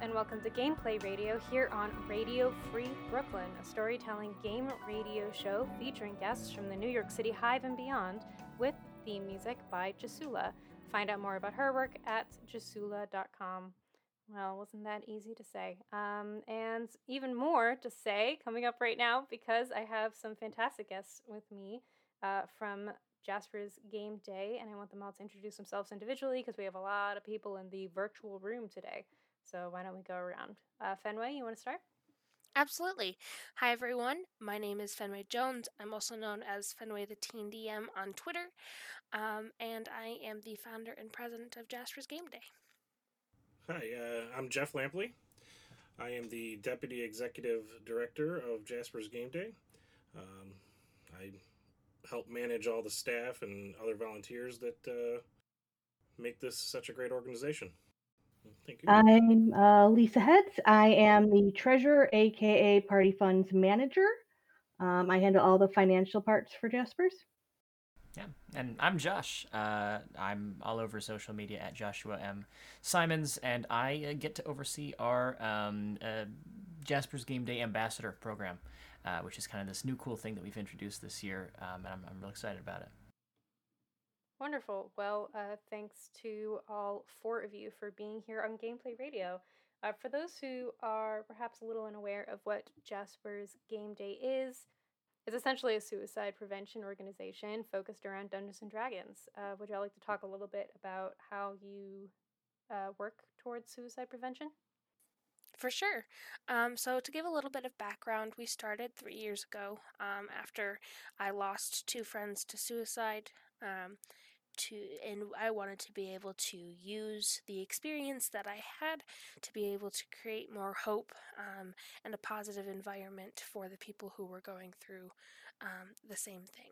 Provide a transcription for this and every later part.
and welcome to Gameplay Radio here on Radio Free Brooklyn, a storytelling game radio show featuring guests from the New York City Hive and beyond with theme music by Jasula. Find out more about her work at jasula.com. Well, wasn't that easy to say? Um, and even more to say coming up right now because I have some fantastic guests with me uh, from Jasper's Game Day, and I want them all to introduce themselves individually because we have a lot of people in the virtual room today. So why don't we go around? Uh, Fenway, you want to start? Absolutely. Hi, everyone. My name is Fenway Jones. I'm also known as Fenway the Teen DM on Twitter, um, and I am the founder and president of Jasper's Game Day. Hi, uh, I'm Jeff Lampley. I am the deputy executive director of Jasper's Game Day. Um, I help manage all the staff and other volunteers that uh, make this such a great organization. Thank you. I'm uh, Lisa Heads. I am the treasurer, aka Party Funds manager. Um, I handle all the financial parts for Jaspers. Yeah, and I'm Josh. Uh, I'm all over social media at Joshua M. Simons, and I uh, get to oversee our um, uh, Jasper's Game Day Ambassador program, uh, which is kind of this new cool thing that we've introduced this year, um, and I'm, I'm really excited about it. Wonderful. Well, uh, thanks to all four of you for being here on Gameplay Radio. Uh, for those who are perhaps a little unaware of what Jasper's Game Day is, it's essentially a suicide prevention organization focused around Dungeons and Dragons. Uh, would y'all like to talk a little bit about how you uh, work towards suicide prevention? For sure. Um, so, to give a little bit of background, we started three years ago um, after I lost two friends to suicide. Um, to and I wanted to be able to use the experience that I had to be able to create more hope um, and a positive environment for the people who were going through um, the same thing.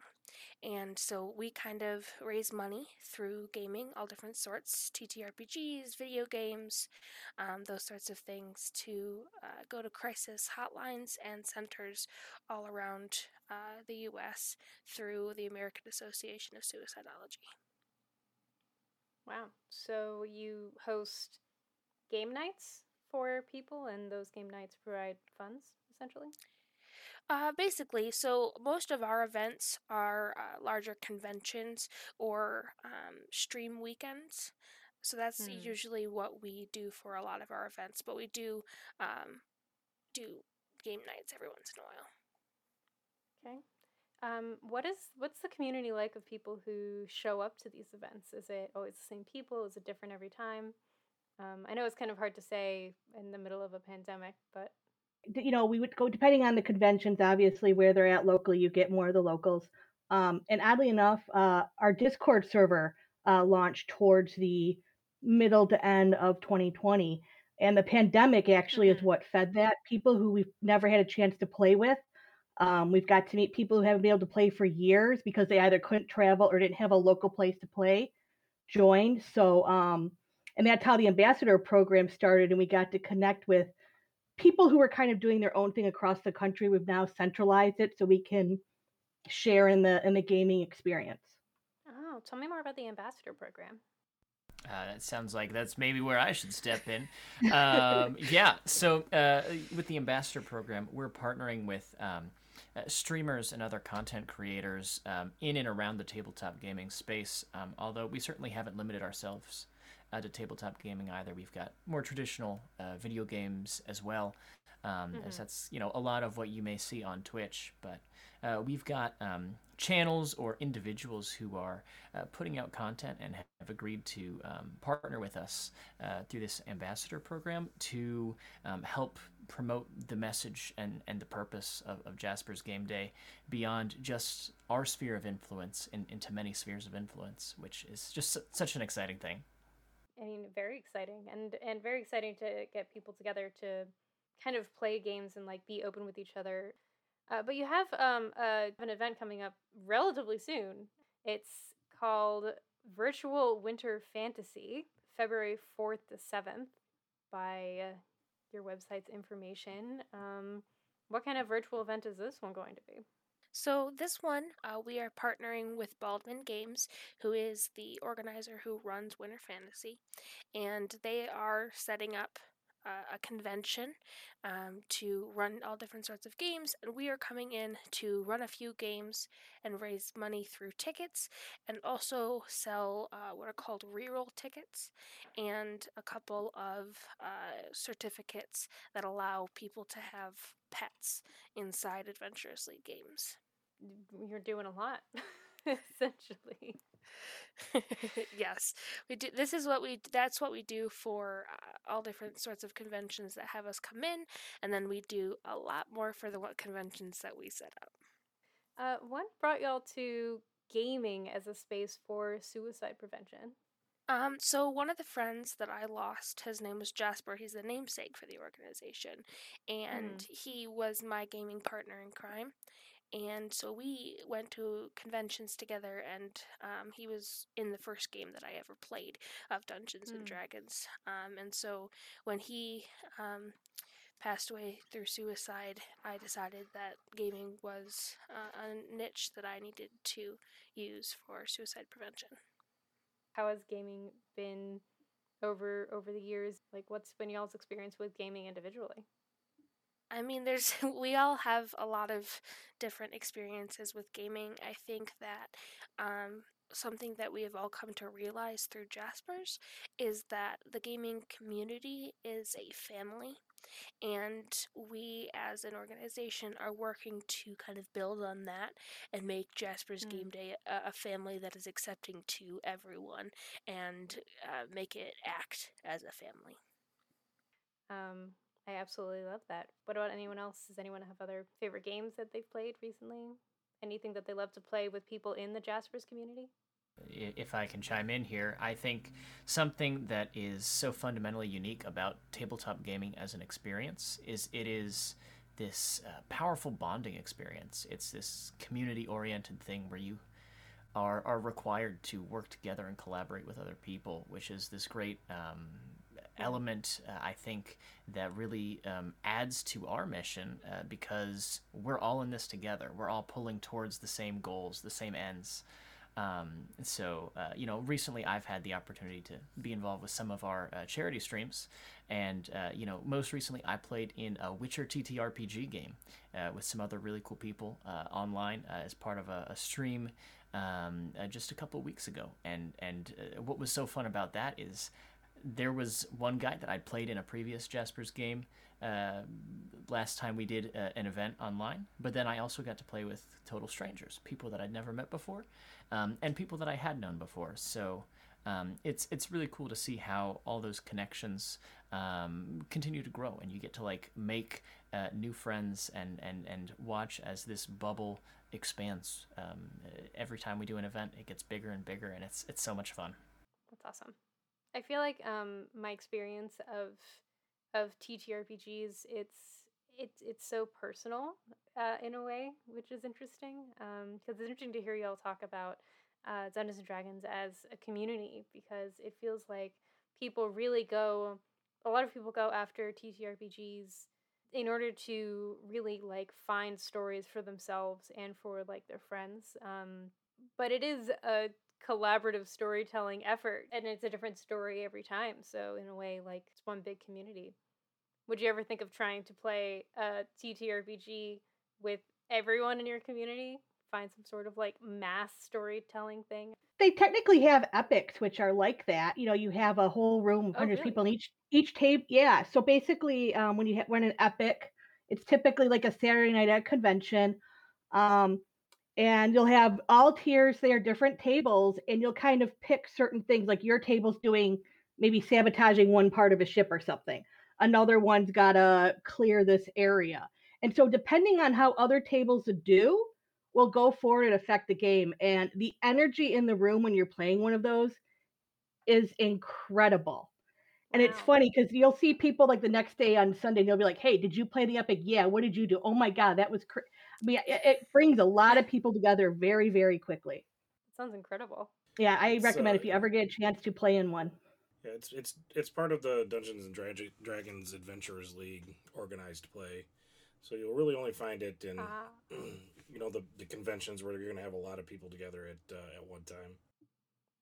And so we kind of raise money through gaming, all different sorts, TTRPGs, video games, um, those sorts of things, to uh, go to crisis hotlines and centers all around uh, the U.S. through the American Association of Suicidology. Wow. So you host game nights for people, and those game nights provide funds, essentially? Uh, basically, so most of our events are uh, larger conventions or um, stream weekends. So that's Hmm. usually what we do for a lot of our events. But we do um, do game nights every once in a while. Okay. Um, what is what's the community like of people who show up to these events? Is it always the same people? Is it different every time? Um, I know it's kind of hard to say in the middle of a pandemic, but You know, we would go depending on the conventions, obviously, where they're at locally, you get more of the locals. Um, and oddly enough, uh, our Discord server uh, launched towards the middle to end of 2020. And the pandemic actually is Mhm. what fed that. People who we've never had a chance to play with. Um, we've got to meet people who haven't been able to play for years because they either couldn't travel or didn't have a local place to play joined. So, um, and that's how the ambassador program started. And we got to connect with people who were kind of doing their own thing across the country. We've now centralized it so we can share in the in the gaming experience. oh, tell me more about the ambassador program. Uh, that sounds like that's maybe where I should step in. Um, yeah, so uh, with the ambassador program, we're partnering with um, uh, streamers and other content creators um, in and around the tabletop gaming space. Um, although we certainly haven't limited ourselves uh, to tabletop gaming either. We've got more traditional uh, video games as well, um, as Mhm. that's you know a lot of what you may see on Twitch. But uh, we've got um, channels or individuals who are uh, putting out content and have agreed to um, partner with us uh, through this ambassador program to um, help promote the message and, and the purpose of, of Jasper's Game Day beyond just our sphere of influence in, into many spheres of influence, which is just su- such an exciting thing. I mean, very exciting and and very exciting to get people together to kind of play games and like be open with each other. Uh, but you have um uh, an event coming up relatively soon. It's called Virtual Winter Fantasy, February fourth to seventh, by your website's information. Um, what kind of virtual event is this one going to be? So, this one, uh, we are partnering with Baldman Games, who is the organizer who runs Winter Fantasy, and they are setting up a, convention um, to run all different sorts of games, and we are coming in to run a few games and raise money through tickets, and also sell uh, what are called reroll tickets and a couple of uh, certificates that allow people to have pets inside Adventurers League games. You're doing a lot, essentially. yes, we do. This is what we. That's what we do for uh, all different sorts of conventions that have us come in, and then we do a lot more for the what conventions that we set up. Uh, what brought y'all to gaming as a space for suicide prevention? Um, so one of the friends that I lost, his name was Jasper. He's the namesake for the organization, and mm. he was my gaming partner in crime and so we went to conventions together and um, he was in the first game that i ever played of dungeons mm. and dragons um, and so when he um, passed away through suicide i decided that gaming was uh, a niche that i needed to use for suicide prevention. How has gaming been over over the years? Like what's been y'all's experience with gaming individually I mean, there's we all have a lot of different experiences with gaming. I think that um, something that we have all come to realize through Jaspers is that the gaming community is a family, and we as an organization are working to kind of build on that and make Jaspers mm. Game Day a, a, family that is accepting to everyone and uh, make it act as a family. Um, I absolutely love that. What about anyone else? Does anyone have other favorite games that they've played recently? Anything that they love to play with people in the Jaspers community? If I can chime in here, I think something that is so fundamentally unique about tabletop gaming as an experience is it is this uh, powerful bonding experience. It's this community oriented thing where you are, are required to work together and collaborate with other people, which is this great um, element, uh, I think, that really um, adds to our mission uh, because we're all in this together. We're all pulling towards the same goals, the same ends. Um, so, uh, you know, recently I've had the opportunity to be involved with some of our uh, charity streams. And, uh, you know, most recently I played in a Witcher TTRPG game uh, with some other really cool people online as part of a, a stream um, just a couple weeks ago. And, and what was so fun about that is there was one guy that I'd played in a previous Jaspers game uh, last time we did uh, an event online, but then I also got to play with total strangers, people that I'd never met before, um, and people that I had known before. So um, it's it's really cool to see how all those connections um, continue to grow, and you get to like make uh, new friends and and and watch as this bubble expands. Um, every time we do an event, it gets bigger and bigger, and it's it's so much fun. That's awesome. I feel like um, my experience of of TTRPGs it's it's it's so personal uh, in a way, which is interesting. Because um, it's interesting to hear y'all talk about uh, Dungeons and Dragons as a community because it feels like people really go. A lot of people go after TTRPGs in order to really like find stories for themselves and for like their friends. Um, but it is a collaborative storytelling effort and it's a different story every time so in a way like it's one big community. Would you ever think of trying to play a ttrpg with everyone in your community? Find some sort of like mass storytelling thing? They technically have epics which are like that you know you have a whole room of oh, hundreds oh, really? people in each each tape yeah so basically um, when you when an epic it's typically like a saturday night at convention um, and you'll have all tiers there different tables and you'll kind of pick certain things like your table's doing maybe sabotaging one part of a ship or something another one's got to clear this area and so depending on how other tables do will go forward and affect the game and the energy in the room when you're playing one of those is incredible and wow. it's funny because you'll see people like the next day on Sunday, and they'll be like, "Hey, did you play the epic? Yeah. What did you do? Oh my god, that was crazy." I mean, it, it, brings a lot of people together very, very quickly. Sounds incredible. Yeah, I recommend if you ever get a chance to play in one. Yeah, it's it's it's part of the Dungeons and Dra- Dragons Adventurers League organized play, so you'll really only find it in uh, you know the, the conventions where you're going to have a lot of people together at uh, at one time.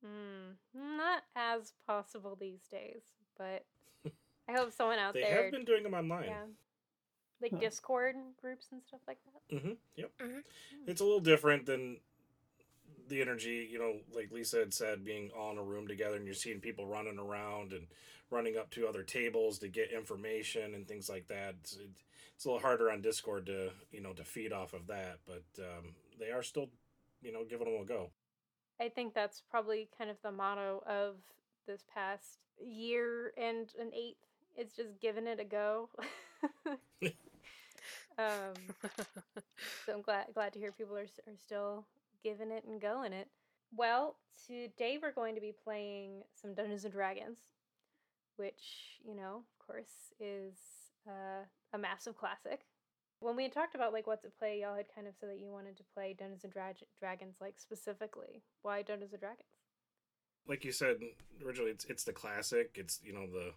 Mm, not as possible these days, but I hope someone out They there. have been doing them online. yeah. Like Huh. Discord groups and stuff like that. Mm-hmm. Yep. Mhm. It's a little different than the energy, you know, like Lisa had said, being all in a room together and you're seeing people running around and running up to other tables to get information and things like that. It's, it's a little harder on Discord to, you know, to feed off of that, but um, they are still, you know, giving them a go. I think that's probably kind of the motto of this past year and an eighth. It's just giving it a go. um, so I'm glad glad to hear people are are still giving it and going it. Well, today we're going to be playing some Dungeons and Dragons, which you know, of course, is uh, a massive classic. When we had talked about like what to play, y'all had kind of said that you wanted to play Dungeons and Dra- Dragons like specifically. Why Dungeons and Dragons? Like you said originally, it's it's the classic. It's you know the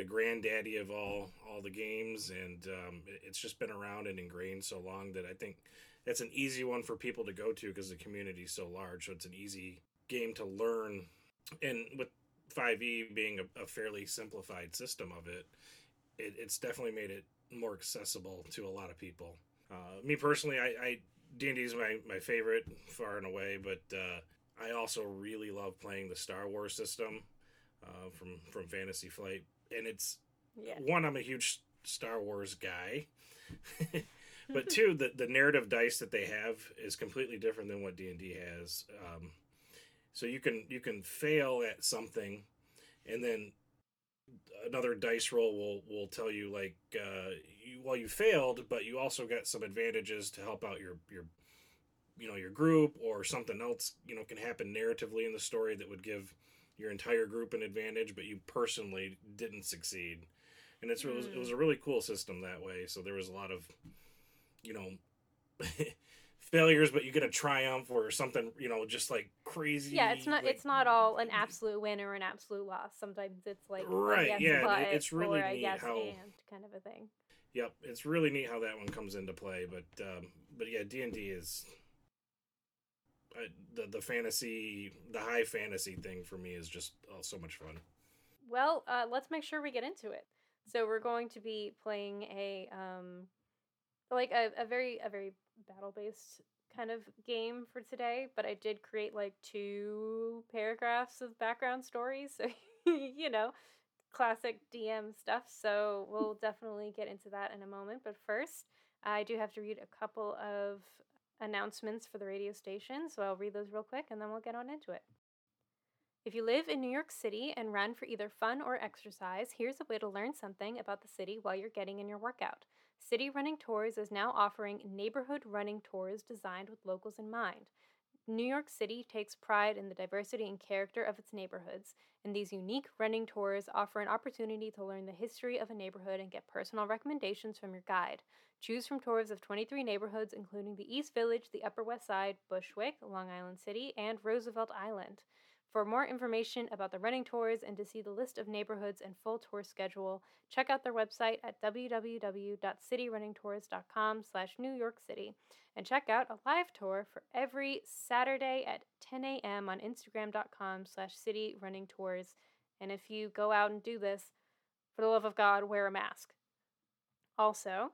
the granddaddy of all all the games, and um, it's just been around and ingrained so long that I think it's an easy one for people to go to because the community is so large. So it's an easy game to learn, and with 5e being a, a fairly simplified system of it, it, it's definitely made it more accessible to a lot of people. Uh, me personally, I, I D&D is my, my favorite far and away, but uh, I also really love playing the Star Wars system uh, from from Fantasy Flight, and it's Yeah. one I'm a huge Star Wars guy, but two the the narrative dice that they have is completely different than what D and D has. Um, so you can you can fail at something, and then another dice roll will will tell you like uh, you well you failed, but you also got some advantages to help out your your you know your group or something else you know can happen narratively in the story that would give your entire group an advantage, but you personally didn't succeed. And it's it was, it was a really cool system that way. So there was a lot of you know failures, but you get a triumph or something you know just like crazy. Yeah, it's not like- it's not all an absolute win or an absolute loss. Sometimes it's like Right, yeah, it's really neat how- kind of a thing. Yep, it's really neat how that one comes into play. But um, but yeah, D and D is the the fantasy, the high fantasy thing for me is just oh, so much fun. Well, uh, let's make sure we get into it. So we're going to be playing a um, like a, a very a very battle based kind of game for today. But I did create like two paragraphs of background stories, so you know, classic DM stuff. So we'll definitely get into that in a moment. But first, I do have to read a couple of announcements for the radio station. So I'll read those real quick, and then we'll get on into it. If you live in New York City and run for either fun or exercise, here's a way to learn something about the city while you're getting in your workout. City Running Tours is now offering neighborhood running tours designed with locals in mind. New York City takes pride in the diversity and character of its neighborhoods, and these unique running tours offer an opportunity to learn the history of a neighborhood and get personal recommendations from your guide. Choose from tours of 23 neighborhoods, including the East Village, the Upper West Side, Bushwick, Long Island City, and Roosevelt Island. For more information about the running tours and to see the list of neighborhoods and full tour schedule, check out their website at www.cityrunningtours.com slash New York City and check out a live tour for every Saturday at 10 a.m. on Instagram.com slash City Running Tours. And if you go out and do this, for the love of God, wear a mask. Also,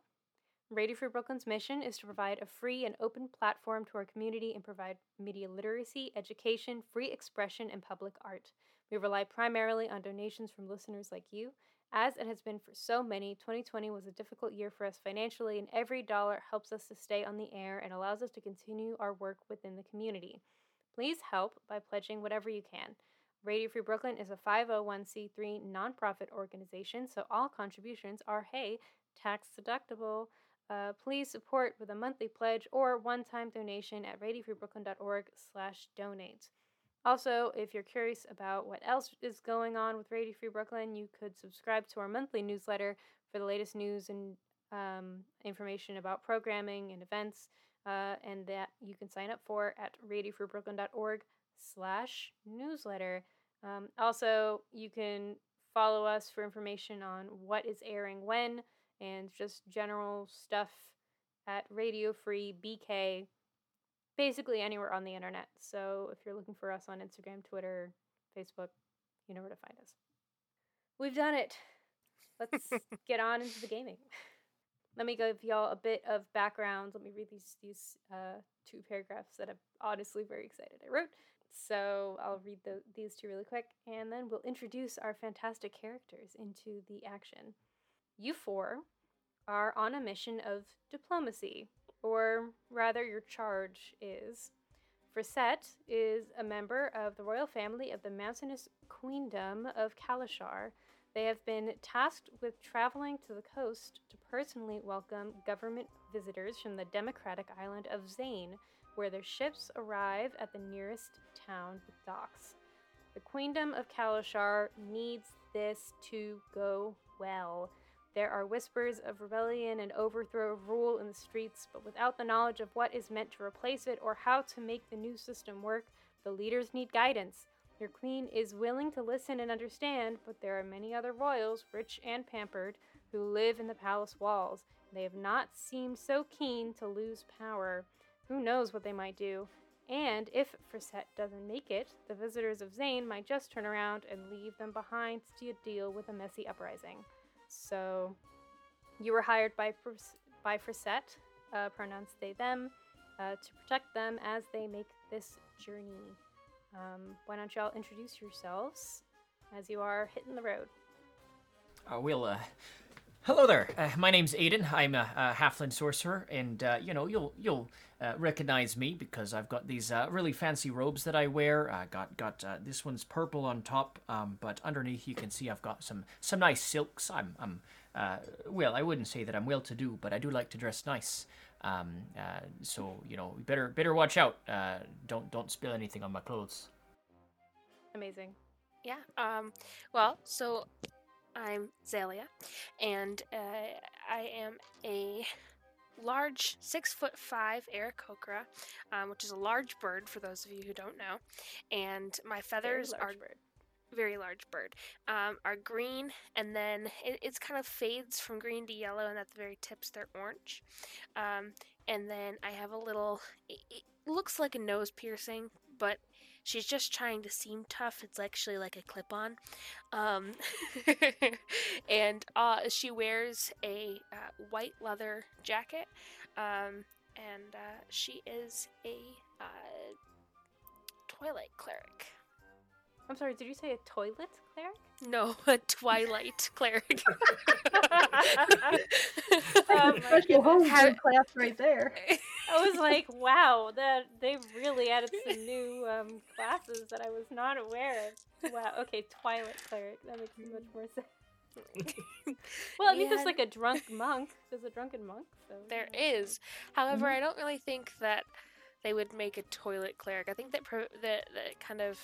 Radio Free Brooklyn's mission is to provide a free and open platform to our community and provide media literacy, education, free expression, and public art. We rely primarily on donations from listeners like you. As it has been for so many, 2020 was a difficult year for us financially, and every dollar helps us to stay on the air and allows us to continue our work within the community. Please help by pledging whatever you can. Radio Free Brooklyn is a 501c3 nonprofit organization, so all contributions are, hey, tax deductible. Uh, please support with a monthly pledge or one-time donation at radiofreebrooklyn.org slash donate. Also, if you're curious about what else is going on with Radio Free Brooklyn, you could subscribe to our monthly newsletter for the latest news and um, information about programming and events, uh, and that you can sign up for at radiofreebrooklyn.org slash newsletter. Um, also, you can follow us for information on what is airing when and just general stuff at Radio Free BK, basically anywhere on the internet. So if you're looking for us on Instagram, Twitter, Facebook, you know where to find us. We've done it. let's get on into the gaming. Let me give y'all a bit of background. Let me read these these uh, two paragraphs that I'm honestly very excited I wrote. So I'll read the, these two really quick, and then we'll introduce our fantastic characters into the action. You four are on a mission of diplomacy, or rather, your charge is. Frisette is a member of the royal family of the mountainous queendom of Kalashar. They have been tasked with traveling to the coast to personally welcome government visitors from the democratic island of Zane, where their ships arrive at the nearest town with docks. The queendom of Kalashar needs this to go well. There are whispers of rebellion and overthrow of rule in the streets, but without the knowledge of what is meant to replace it or how to make the new system work, the leaders need guidance. Your queen is willing to listen and understand, but there are many other royals, rich and pampered, who live in the palace walls. They have not seemed so keen to lose power. Who knows what they might do? And if Frisette doesn't make it, the visitors of Zane might just turn around and leave them behind to deal with a messy uprising. So you were hired by by Frisette, uh, pronouns they them, uh, to protect them as they make this journey. Um, why don't y'all introduce yourselves as you are hitting the road? Uh, we'll, uh, hello there. Uh, my name's Aiden. I'm a, a halfling sorcerer, and uh, you know you'll you'll uh, recognize me because I've got these uh, really fancy robes that I wear. I got got uh, this one's purple on top, um, but underneath you can see I've got some some nice silks. I'm I'm uh, well, I wouldn't say that I'm well to do, but I do like to dress nice. Um, so you know, better better watch out. Don't don't spill anything on my clothes. Amazing. Yeah. Um. Well, so I'm Zalia, and I am a large six foot five Aarakocra, um, which is a large bird for those of you who don't know. And my feathers are bird. very large bird. Um, are green, and then it, it's kind of fades from green to yellow, and at the very tips they're orange. Um, and then I have a little. It, it looks like a nose piercing, but she's just trying to seem tough. It's actually like a clip on. Um, and uh, she wears a uh, white leather jacket. Um, and uh, she is a uh, Twilight cleric. I'm sorry, did you say a toilet cleric? No, a Twilight cleric. Oh my Special goodness. homebrew class right there. I was like, wow, that they really added some new um, classes that I was not aware of. Wow. Okay, Twilight cleric. That makes much more sense. well, I mean, there's like a drunk monk. There's a drunken monk. So There yeah. is. However, I don't really think that they would make a toilet cleric. I think that pro- that that kind of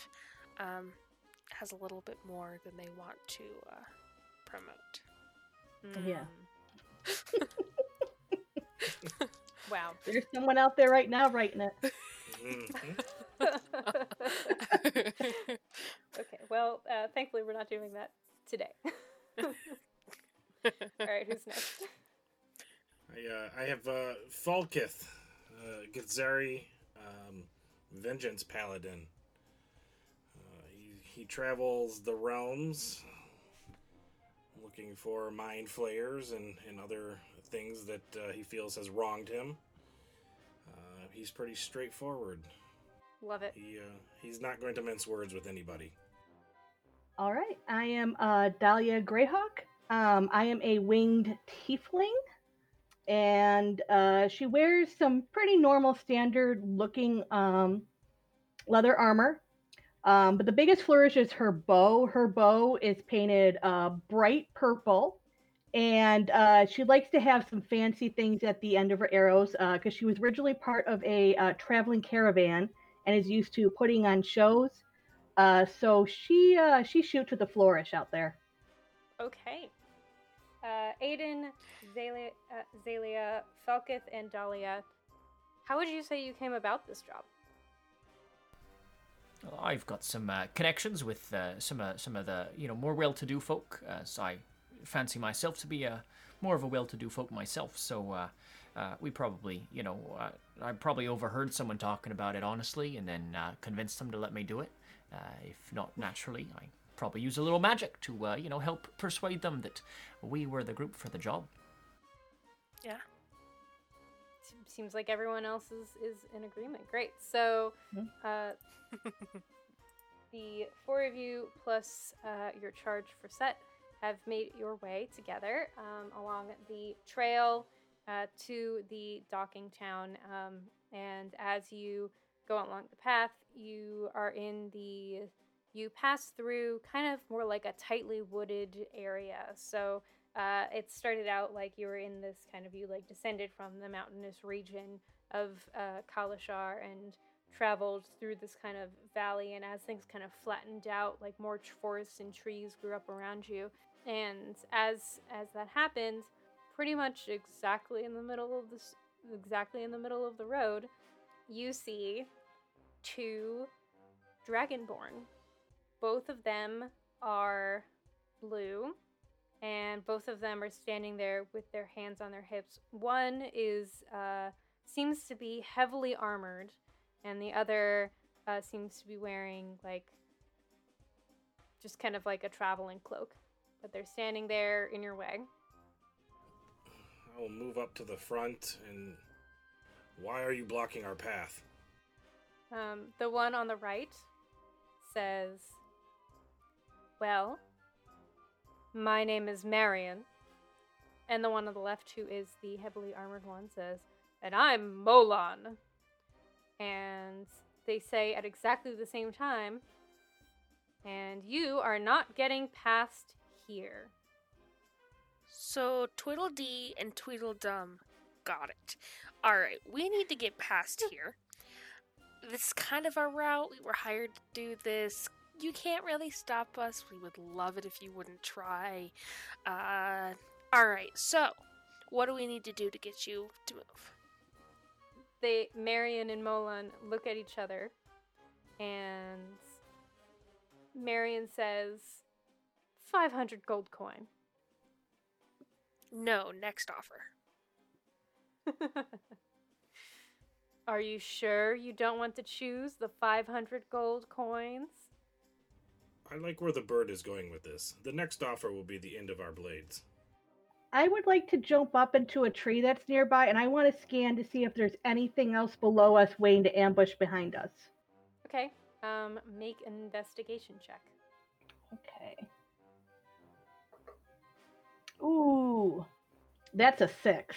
um, has a little bit more than they want to uh, promote. Yeah. Mm. wow. There's someone out there right now writing it. Mhm. okay. Well, uh, thankfully, we're not doing that today. All right. Who's next? I, uh, I have uh, Falkith, uh, Githzerai, um, Vengeance Paladin. He, he travels the realms looking for mind flayers and, and other things that uh, he feels has wronged him. Uh, he's pretty straightforward. Love it. He, uh, he's not going to mince words with anybody. All right, I am uh, Dahlia Greyhawk. Um, I am a winged tiefling, and uh, she wears some pretty normal, standard-looking um, leather armor. Um, but the biggest flourish is her bow. Her bow is painted uh, bright purple, and uh, she likes to have some fancy things at the end of her arrows because she was originally part of a uh, traveling caravan and is used to putting on shows. Uh, so she uh, she shoots with a flourish out there. Okay. Uh, Aiden, Zalia, uh, Zalia, Falkith, and Dahlia. How would you say you came about this job? I've got some uh, connections with uh, some uh, some of the you know more well-to-do folk. Uh, so I fancy myself to be a more of a well-to-do folk myself. So uh, uh, we probably you know uh, I probably overheard someone talking about it honestly, and then uh, convinced them to let me do it. Uh, if not naturally, I probably use a little magic to, uh, you know, help persuade them that we were the group for the job. Yeah. Se- Seems like everyone else is, is in agreement. Great. So, Mhm. uh, the four of you plus uh, your charge Frisette have made your way together um, along the trail uh, to the docking town. Um, and as you go along the path, you are in the. You pass through kind of more like a tightly wooded area. So uh, it started out like you were in this kind of you like descended from the mountainous region of uh, Kalashar and traveled through this kind of valley. And as things kind of flattened out, like more forests and trees grew up around you. And as as that happened, pretty much exactly in the middle of this, exactly in the middle of the road, you see two dragonborn. Both of them are blue and both of them are standing there with their hands on their hips. One is uh, seems to be heavily armored, and the other uh, seems to be wearing like just kind of like a traveling cloak. But they're standing there in your way. I will move up to the front and. Why are you blocking our path? Um, the one on the right says, "Well, my name is Marion," and the one on the left, who is the heavily armored one, says, "And I'm Molon." And they say at exactly the same time, "And you are not getting past here." So Tweedledee and Tweedledum got it. All right, we need to get past here. This is kind of our route. We were hired to do this. You can't really stop us. We would love it if you wouldn't try. Uh, all right. So, what do we need to do to get you to move? they Marion and Molon look at each other and Marion says 500 gold coin. No, next offer. Are you sure you don't want to choose the 500 gold coins? I like where the bird is going with this. The next offer will be the end of our blades. I would like to jump up into a tree that's nearby, and I want to scan to see if there's anything else below us waiting to ambush behind us. Okay. Um make an investigation check. Okay. Ooh, that's a six.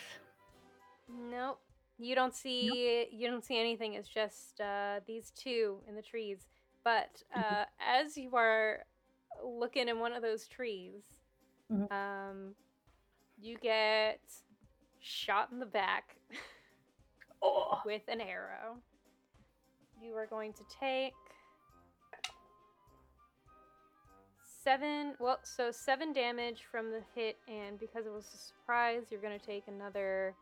Nope. You don't see you don't see anything. It's just uh, these two in the trees. But uh, as you are looking in one of those trees, Mhm. um, you get shot in the back Oh, with an arrow. You are going to take seven. Well, so seven damage from the hit, and because it was a surprise, you're going to take another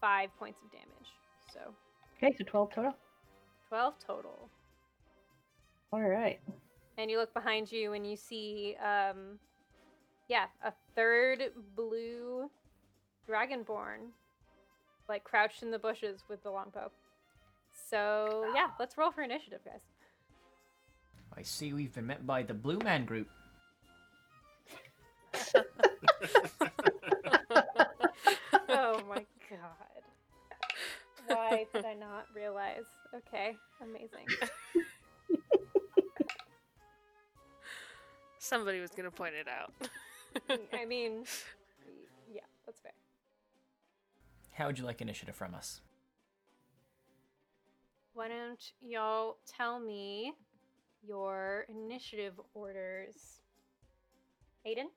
five points of damage. So okay, so 12 total. 12 total. All right. And you look behind you and you see, um, yeah, a third blue dragonborn, like crouched in the bushes with the longbow. So yeah, let's roll for initiative, guys. I see we've been met by the Blue Man Group. Why did I not realize? Okay, amazing. Somebody was going to point it out. I mean, yeah, that's fair. How would you like initiative from us? Why don't y'all tell me your initiative orders? Aiden?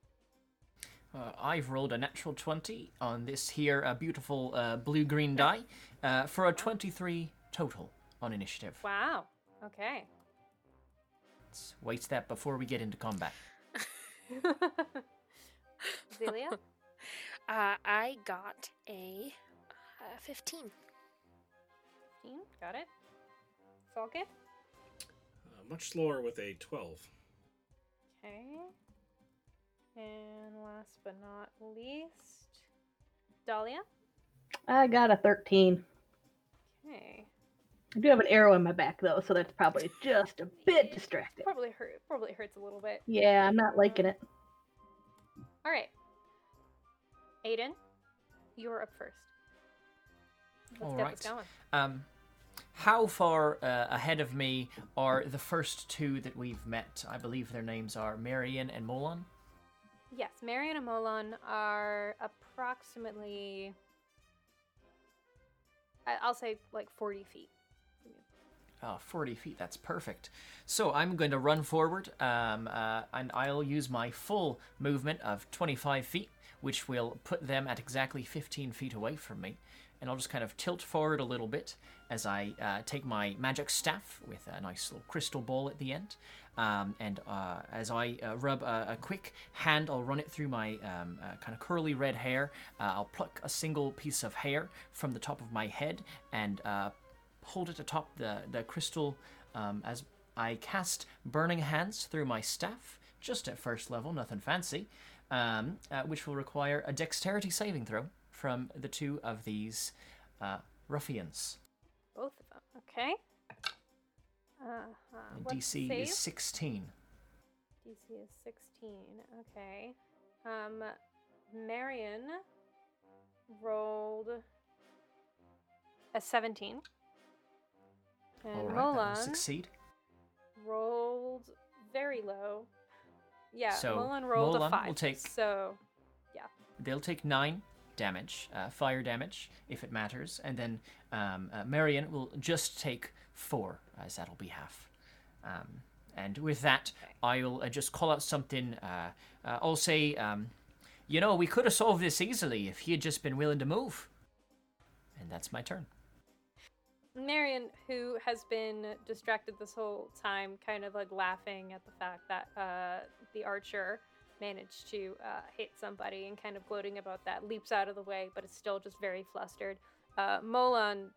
Uh, I've rolled a natural 20 on this here uh, beautiful uh, blue green die uh, for a 23 total on initiative. Wow. Okay. Let's wait that before we get into combat. Zelia? Uh, I got a uh, 15. 15. Got it. Falcon? Uh, much slower with a 12. Okay. And last but not least, Dahlia? I got a 13. Okay. I do have an arrow in my back though, so that's probably just a bit distracting. Probably hurt. Probably hurts a little bit. Yeah, I'm not liking it. All right. Aiden, you're up first. Let's All get right. this going. Um, how far uh, ahead of me are the first two that we've met? I believe their names are Marion and Molon. Yes, Marion and Molon are approximately, I- I'll say like 40 feet. Oh, 40 feet, that's perfect. So I'm going to run forward, um, uh, and I'll use my full movement of 25 feet, which will put them at exactly 15 feet away from me. And I'll just kind of tilt forward a little bit as I uh, take my magic staff with a nice little crystal ball at the end. Um, and uh, as I uh, rub a, a quick hand, I'll run it through my um, uh, kind of curly red hair. Uh, I'll pluck a single piece of hair from the top of my head and uh, hold it atop the, the crystal um, as I cast Burning Hands through my staff, just at first level, nothing fancy, um, which will require a dexterity saving throw from the two of these uh, ruffians. Both of them. Okay. Uh, And what's the DC save? is 16. DC is 16. Okay. Um, Marion rolled a 17. And All right, that succeed. rolled very low. Yeah, So, Molon rolled Molon a 5. will take- So, yeah. They'll take nine damage, uh, fire damage, if it matters, and then um, uh, Marion will just take four, as that'll be half. Um, and with that, I'll uh, just call out something. Uh, uh, I'll say, um, you know, we could have solved this easily if he had just been willing to move. And that's my turn. Marion, who has been distracted this whole time, kind of like laughing at the fact that uh, the archer managed to uh, hit somebody and kind of gloating about that, leaps out of the way, but it's still just very flustered. Uh, Molon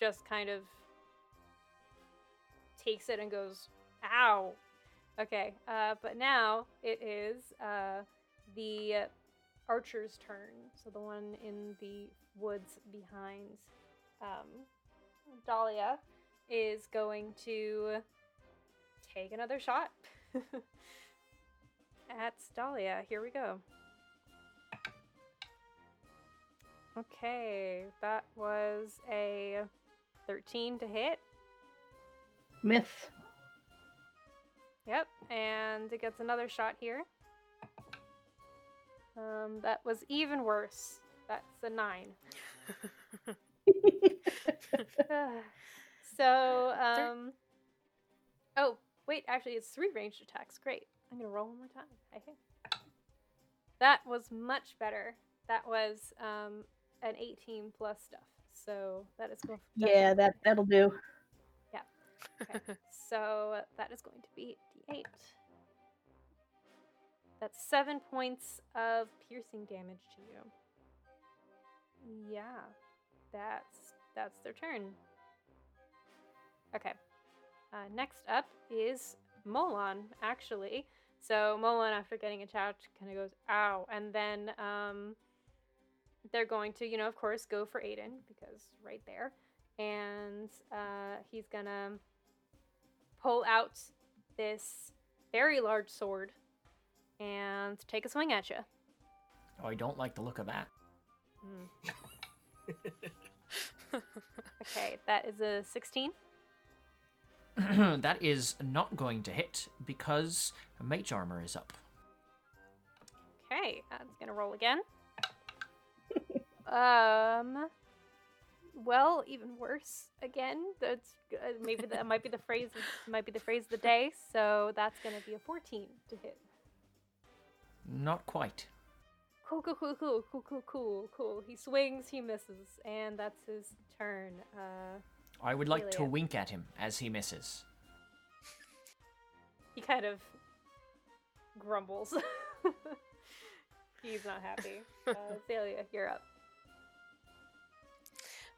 just kind of takes it and goes, ow. Okay, uh, but now it is uh, the archer's turn. So the one in the woods behind um, Dahlia is going to take another shot at Dahlia. Here we go. Okay, that was a 13 to hit. Miss. Yep, and it gets another shot here. Um, that was even worse. That's a 9. so, um. Oh, wait, actually, it's three ranged attacks. Great. I'm gonna roll one more time. Hey, hey. That was much better. That was um, an 18 plus stuff. So that is going. yeah, that that'll do. Yeah. Okay. so that is going to be d8. That's seven points of piercing damage to you. Yeah, that's that's their turn. Okay. Uh, next up is Molon, actually. So Molon, after getting a attacked, kind of goes ow, and then um, they're going to, you know, of course, go for Aiden because right there, and uh, he's gonna pull out this very large sword and take a swing at you. Oh, I don't like the look of that. Okay, that is a 16. that is not going to hit because mage armor is up. Okay, I'm gonna roll again. um, well, even worse again. That's uh, maybe that might be the phrase. Might be the phrase of the day. So that's gonna be a 14 to hit. Not quite. Cool, cool, cool, cool, cool, cool, cool, cool. He swings, he misses, and that's his turn. Uh, I would like to Celia. wink at him as he misses. he kind of grumbles. He's not happy. Uh, Celia, you're up.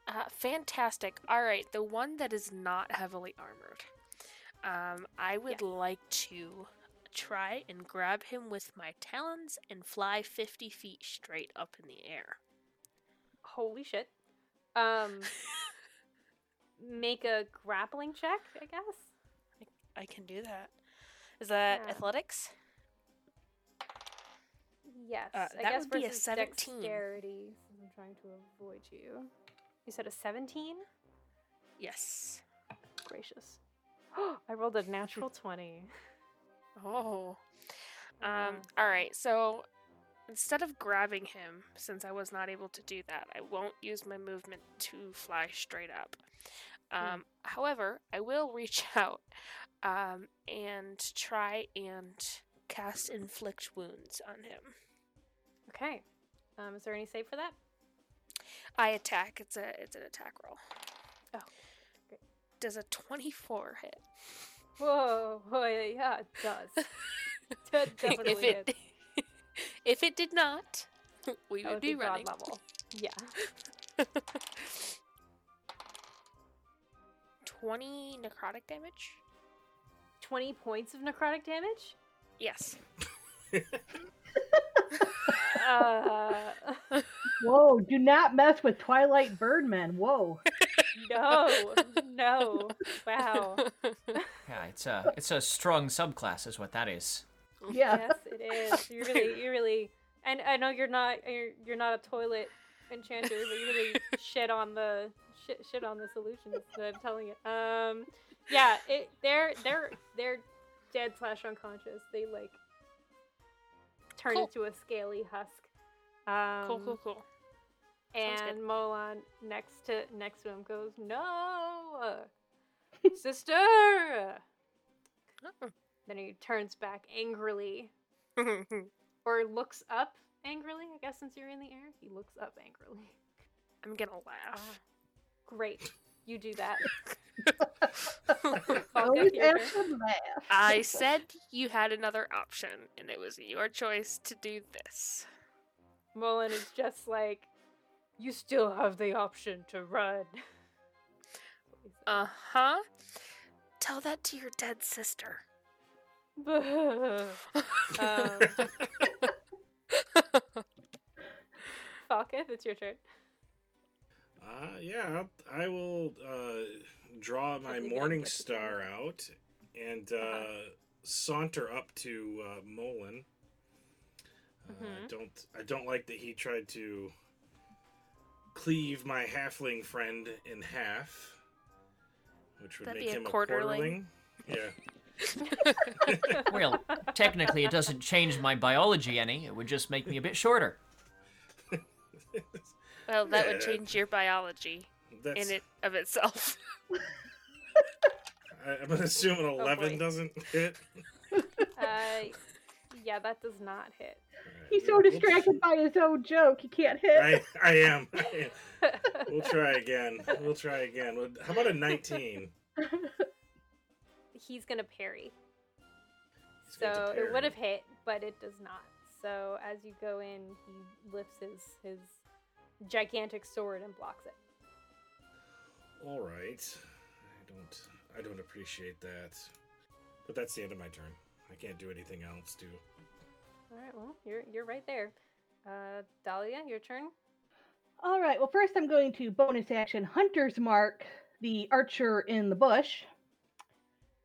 Uh, fantastic. All right, the one that is not heavily armored. Um, I would like to try and grab him with my talons and fly 50 feet straight up in the air. Holy shit. Um, make a grappling check, I guess. I can do that. Is that Yeah. athletics? Yes. Uh, I that guess would be a versus 17. Dexterity. since I'm trying to avoid you. You said a 17? Yes. Gracious. I rolled a natural 20. Oh. Um, Um, all right. So instead of grabbing him, since I was not able to do that, I won't use my movement to fly straight up. Um, However, I will reach out um, and try and cast inflict wounds on him. Okay. Um, is there any save for that? I attack. It's a it's an attack roll. Oh, great. Does a twenty four hit? Whoa, boy, yeah, it does. That definitely if it hits. if it did not, we That would would be, be running. level. Yeah. Twenty necrotic damage. 20 points of necrotic damage? Yes. Uh, Whoa, do not mess with Twilight Birdman. Whoa. no, no. Wow. Yeah, it's a it's a strong subclass, is what that is. Yeah. Yes, it is. You really, you really, and I know you're not, you're, you're not a toilet enchanter, but you really shit on the shit, shit on the solutions that I'm telling you. Um, yeah, it, they're, they're, they're dead slash unconscious. They like turn Cool. into a scaly husk. Um, cool, cool, cool. And Molon next to next to him goes, "No, sister." Oh. Then he turns back angrily, or looks up angrily. I guess since you're in the air, he looks up angrily. I'm gonna laugh. Great, you do that. Always Falca, your have turn. to laugh. I said you had another option, and it was your choice to do this. Molon is just like, "You still have the option to run." Uh huh. Tell that to your dead sister. um, Falca, it's your turn. Uh, yeah, I'll- I will uh, draw my morning star out and uh, Uh-huh. saunter up to uh, Molon. Uh, I Mhm. don't. I don't like that he tried to cleave my halfling friend in half, which would That'd make be a him a quarterling. quarterling. Yeah. Well, technically, it doesn't change my biology any. It would just make me a bit shorter. Well, that would change your biology That's. in it of itself. I, I'm gonna assume an eleven doesn't hit. Uh, yeah, that does not hit. He's so We'll- we'll- distracted by his own joke, he can't hit. I, I am. I am. We'll try again. We'll try again. Well, How about a 19? He's gonna parry. He's going to So it would have hit, but it does not. So as you go in, he lifts his his gigantic sword and blocks it. All right. I don't. I don't appreciate that. But that's the end of my turn. I can't do anything else. To. All right, well, you're you're right there. Uh, Dahlia, your turn. All right. Well, first I'm going to bonus action Hunter's Mark the archer in the bush.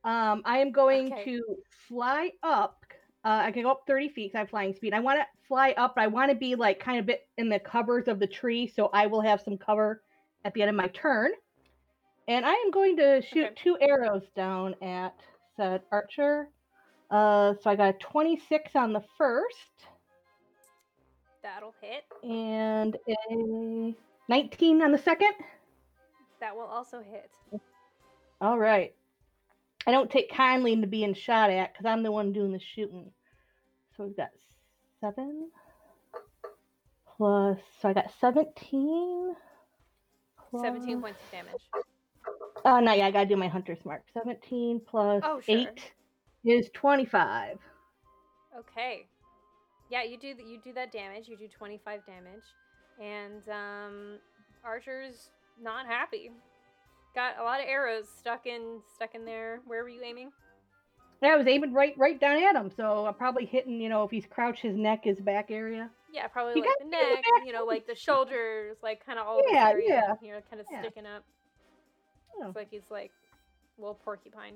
Um, I am going Okay. to fly up. Uh, I can go up 30 feet 'cause I have flying speed. I want to fly up, but I want to be like kind of bit in the covers of the tree, so I will have some cover at the end of my turn. And I am going to shoot Okay. two arrows down at said archer. Uh, so I got a 26 on the first That'll hit. and a 19 on the second. That will also hit. All right. I don't take kindly to being shot at because I'm the one doing the shooting. So we've got seven plus. So I got 17. Seventeen points of damage. Oh, no, yeah, I gotta do my hunter's mark. 17 plus Oh, sure. 8 is 25. Okay. Yeah, you do you do that damage. You do 25 damage, and um, Archer's not happy. Got a lot of arrows stuck in stuck in there. Where were you aiming? Yeah, I was aiming right right down at him, so I'm probably hitting, you know, if he's crouched, his neck, his back area. Yeah, probably You like the me in the neck. You know, like the shoulders, like kind of all Yeah, this area yeah, here, kind of yeah. sticking up. Oh. Looks like he's like a little porcupine.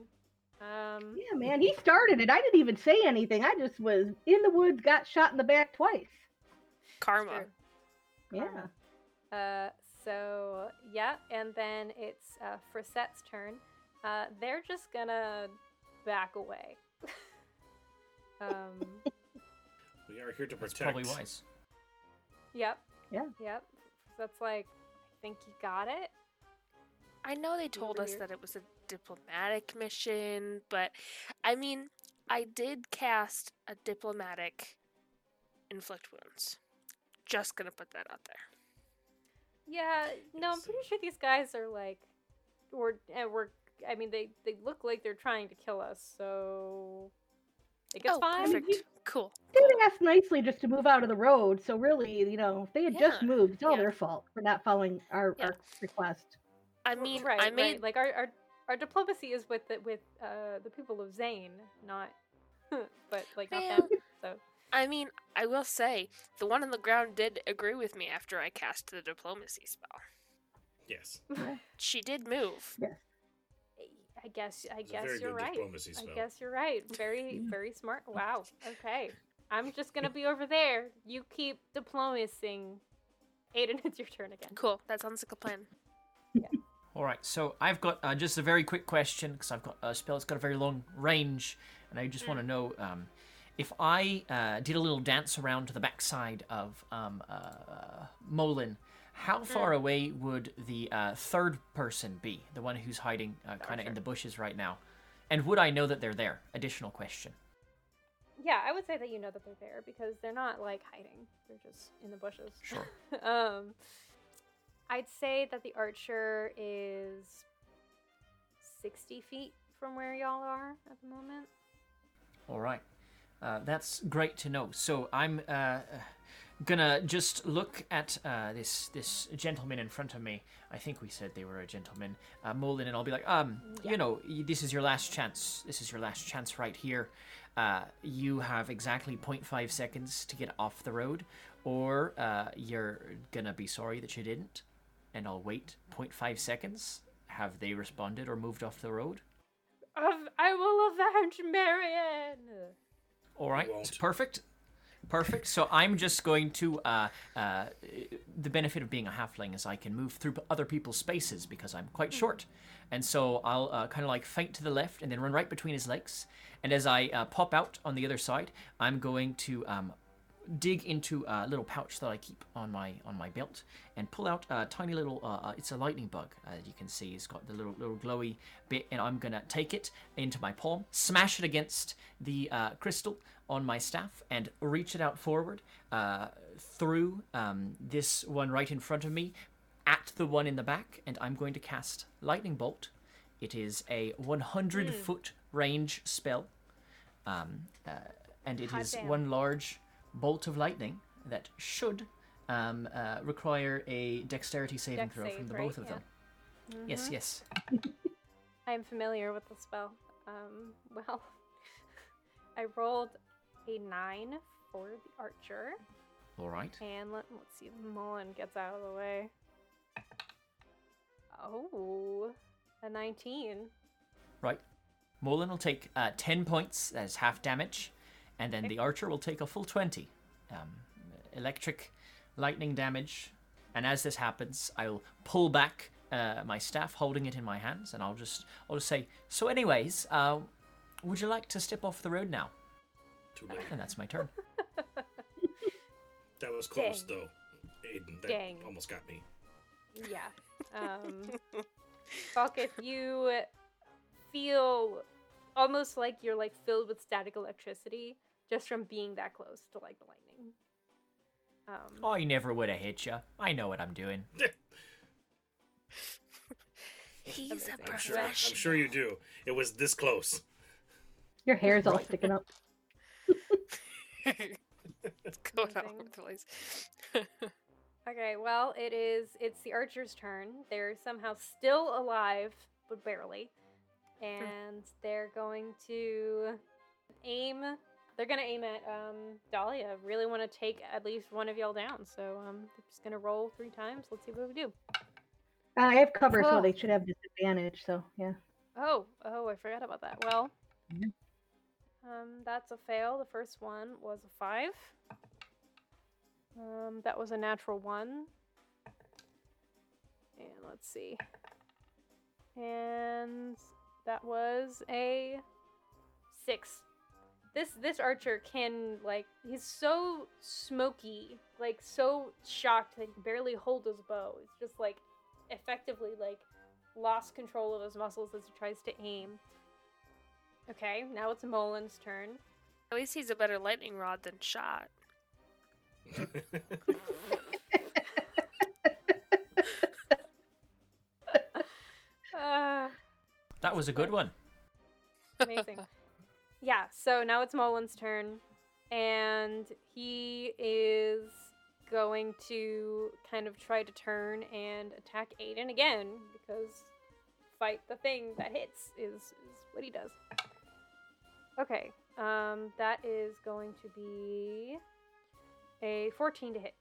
Um, Yeah, man, he started it. I didn't even say anything. I just was in the woods, got shot in the back twice. Karma. Sure. Yeah. Uh, so yeah, and then it's uh, Frisette's turn. Uh, they're just gonna back away. um, We are here to protect. That's probably wise. yep. Yeah. Yep. That's like, I think you got it. I know they told us weird. that it was a diplomatic mission, but I mean, I did cast a diplomatic inflict wounds. Just gonna put that out there. Yeah. No, I'm pretty sure these guys are like, we're and we're. I mean, they they look like they're trying to kill us. So, I guess oh, fine. perfect. you- Cool. They asked nicely just to move out of the road. So really, you know, if they had just moved, it's all yeah. their fault for not following our, Yeah. our request. I mean, right, I made right. like our, our our diplomacy is with the with uh the people of Zane, not but like not Well, them. So I mean, I will say, the one on the ground did agree with me after I cast the diplomacy spell. Yes. She did move. I guess I It's a guess very you're good right. diplomacy I guess you're right. Very very smart. Wow. Okay. I'm just gonna be over there. You keep diplomacying. Aiden, it's your turn again. Cool. That sounds like a plan. Yeah. All right, so I've got uh, just a very quick question because I've got a spell that's got a very long range, and I just want to know um, if I uh, did a little dance around to the backside of um, uh, Molon, how far away would the uh, third person be, the one who's hiding uh, kind of in the bushes right now? And would I know that they're there? Additional question. Yeah, I would say that you know that they're there because they're not like hiding. They're just in the bushes. Sure. um, I'd say that the archer is 60 feet from where y'all are at the moment. All right. Uh, that's great to know. So I'm uh, gonna just look at uh, this this gentleman in front of me. I think we said they were a gentleman, uh, Molon, and I'll be like, um, you know, this is your last chance. This is your last chance right here. Uh, you have exactly 0.5 seconds to get off the road, or uh, you're gonna be sorry that you didn't. And I'll wait 0.5 seconds. Have they responded or moved off the road? I will avenge Marion! All right, won't. perfect, perfect. So I'm just going to. Uh, uh, the benefit of being a halfling is I can move through other people's spaces because I'm quite short, and so I'll uh, kind of like feint to the left and then run right between his legs. And as I uh, pop out on the other side, I'm going to um, dig into a little pouch that I keep on my on my belt and pull out a tiny little. Uh, uh, it's a lightning bug, as you can see. It's got the little little glowy bit, and I'm gonna take it into my palm, smash it against the uh, crystal on my staff, and reach it out forward uh, through um, this one right in front of me, at the one in the back, and I'm going to cast lightning bolt. It is a 100 foot range spell, um, uh, and it Hot is damn. one large bolt of lightning that should um, uh, require a dexterity saving Dex throw from the right? both of Yeah. them. Yes, yes. I am familiar with the spell. Um, well, I rolled a 9 for the archer. All right. And let, let's see if Molon gets out of the way. Oh, a 19. Right. Molon will take uh, 10 points as half damage, and then the archer will take a full 20. Um, electric lightning damage. And as this happens, I'll pull back uh, my staff, holding it in my hands, and I'll just, I'll just say, So, anyways, uh, would you like to step off the road now? Too late. And that's my turn. That was close, Dang. though. Aiden, that Dang. almost got me. Yeah. Um, Falkith, you feel almost like you're like filled with static electricity just from being that close to like the lightning. Um, I never would have hit you. I know what I'm doing. He's Amazing. a I'm sure. I'm sure you do. It was this close. Your hair's all sticking up. it's going all Amazing. over the place. Okay, well, it is. It's the archer's turn. They're somehow still alive, but barely, and they're going to aim. They're gonna aim at um, Dahlia. Really want to take at least one of y'all down. So um, they're just gonna roll three times. Let's see what we do. I have cover, so they should have disadvantage. So yeah. Oh, oh, I forgot about that. Well, Mhm. um, that's a fail. The first one was a five. Um, that was a natural one. And let's see. And that was a six. This this archer can like he's so smoky, like so shocked that he can barely hold his bow. It's just like effectively like lost control of his muscles as he tries to aim. Okay, now it's Molon's turn. At least he's a better lightning rod than shot. Uh, That was a good one. amazing. yeah, so now it's Molon's turn, and he is going to kind of try to turn and attack Aiden again because fight the thing that hits is, is what he does. Okay, um, that is going to be a 14 to hit.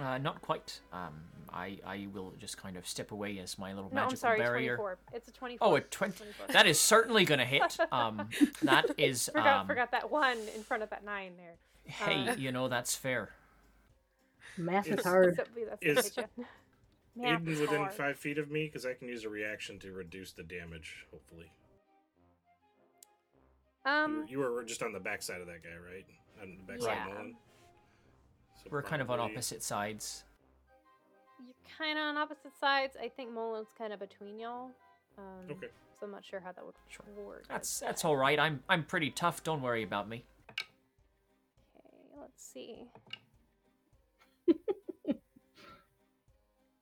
Uh, not quite. Um, I I will just kind of step away as my little No, magical I'm sorry, barrier. 24. It's a 24. Oh, a 20. 24. That is certainly gonna hit. Um, that is. forgot, um, forgot that one in front of that nine there. Hey, Uh, you know that's fair. Math is Is- hard. So, that's Is- the Aiden is within hard. five feet of me because I can use a reaction to reduce the damage. Hopefully, you, Um, were, you were just on the backside of that guy, right? On the backside Yeah. of Molon. So We're kind of on opposite sides. you're kind of on opposite sides. I think Molon's kind of between y'all. Um, Okay. So I'm not sure how that would Sure. work. That's that's all right. I'm I'm pretty tough. Don't worry about me. Okay, let's see.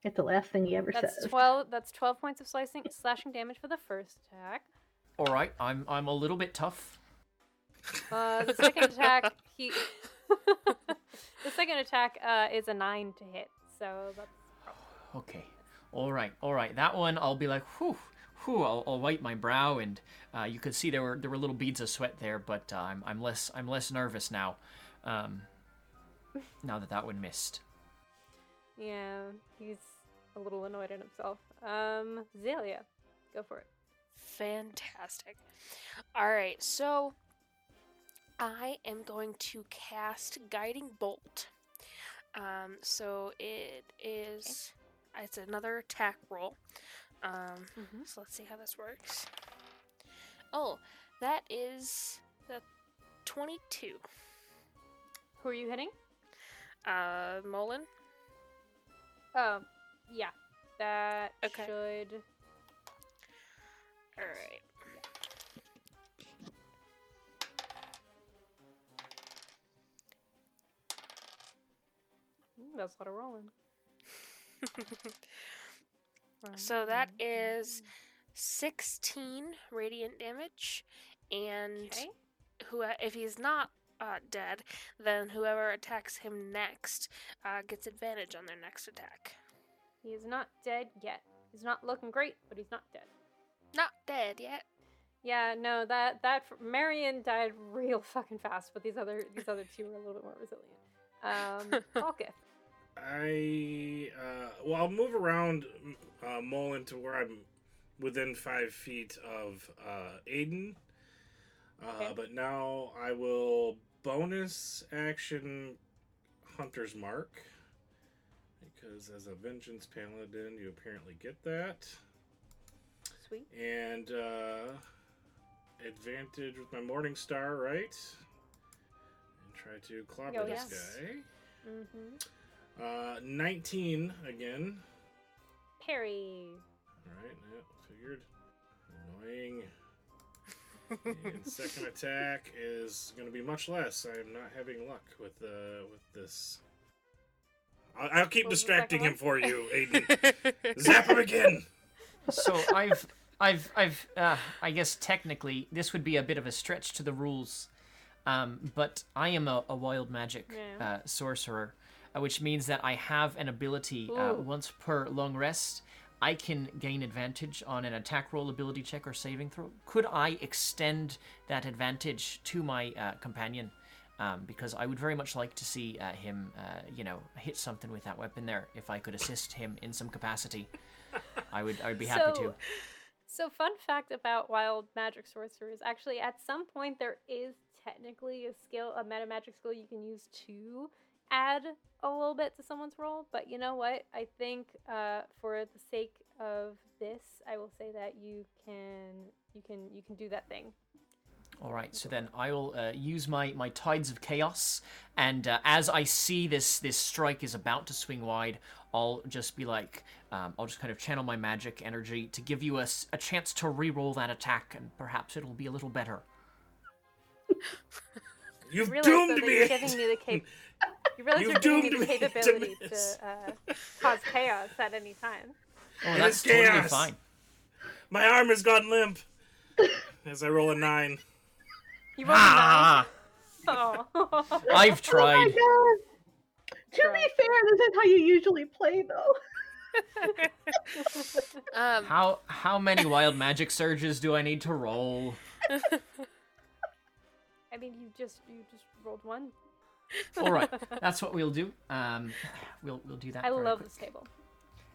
It's the last thing he ever That's says. twelve. That's twelve points of slicing, slashing damage for the first attack. All right. I'm I'm a little bit tough. Uh, the second attack, he. the second attack uh, is a nine to hit. So that's Okay. All right. All right. That one I'll be like, whew, whew. I'll, I'll wipe my brow, and uh, you could see there were there were little beads of sweat there, but uh, I'm I'm less I'm less nervous now. Um, now that that one missed. yeah. He's a little annoyed at himself. Um, Zelia, go for it. Fantastic. All right, so I am going to cast Guiding Bolt. Um, so it is it's another attack roll. Um, Mhm. so let's see how this works. Oh, that is the 22. Who are you hitting? Uh, Molon. Oh, yeah. That Okay. should. All that's a lot of rolling. So that is 16 radiant damage, and Okay. who if he's not uh, dead, then whoever attacks him next uh, gets advantage on their next attack. He is not dead yet. He's not looking great, but he's not dead. Not dead yet. Yeah, no, that that Marion died real fucking fast, but these other these other two were a little bit more resilient. Um, Falkith. I uh, well, I'll move around uh, Molon to where I'm within five feet of uh, Aiden. Uh, Okay. But now I will bonus action Hunter's Mark because as a Vengeance Paladin, you apparently get that, Sweet. and uh, advantage with my Morning Star, right? And try to clobber Oh, this yes. guy. Mm-hmm. Uh, 19 again. Parry. Alright, yeah, figured. Annoying. and second attack is going to be much less. I'm not having luck with uh, with this. I'll, I'll keep What distracting second him for you, Aiden. Zap him again! So I've, I've, I've, uh, I guess technically this would be a bit of a stretch to the rules, um, but I am a, a wild magic Yeah. uh, sorcerer, uh, which means that I have an ability uh, once per long rest. I can gain advantage on an attack roll, ability check, or saving throw. Could I extend that advantage to my uh, companion? um, because I would very much like to see uh, him, uh, you know, hit something with that weapon there. If I could assist him in some capacity, I would. I would be happy So- to. So, fun fact about wild magic sorcerers actually, at some point, there is technically a skill, a meta magic skill you can use to add a little bit to someone's roll. But you know what? I think uh, for the sake of this, I will say that you can, you can, you can do that thing. All right, so then I will uh, use my, my tides of chaos, and uh, as I see this this strike is about to swing wide, I'll just be like, um, I'll just kind of channel my magic energy to give you a, a chance to re-roll that attack, and perhaps it'll be a little better. You've realize doomed that me. you're giving me the cap- You realize You've you're giving me doomed the me to to, uh, cause chaos at any time. Oh, that's it's totally chaos. fine. My arm has gone limp. As I roll a nine. You rolled a nine. Ah, Oh. I've Oh my tried. god! To be fair, this is how you usually play, though. Um, How how many wild magic surges do I need to roll? I mean, you just you just rolled one. All right, that's what we'll do. Um, we'll we'll do that. I love quick. this table.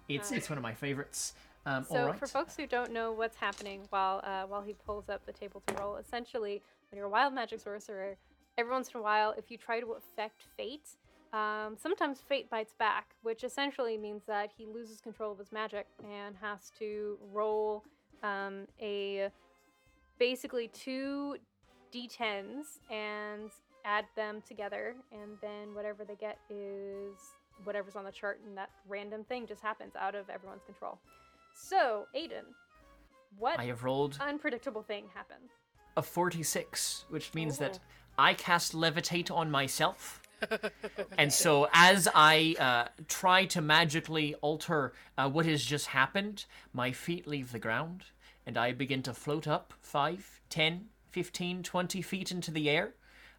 It's Uh, it's one of my favorites. Um, So, all right. for folks who don't know what's happening while uh, while he pulls up the table to roll, essentially, when you're a wild magic sorcerer, every once in a while, if you try to affect fate, um, sometimes fate bites back, which essentially means that he loses control of his magic and has to roll um, a basically two d10s and add them together, and then whatever they get is whatever's on the chart, and that random thing just happens out of everyone's control. So, Aiden, what I have rolled unpredictable thing happened? a 46, which means that Oh. I cast levitate on myself. and so, as I uh, try to magically alter uh, what has just happened, my feet leave the ground and I begin to float up 5, 10, 15, 20 feet into the air.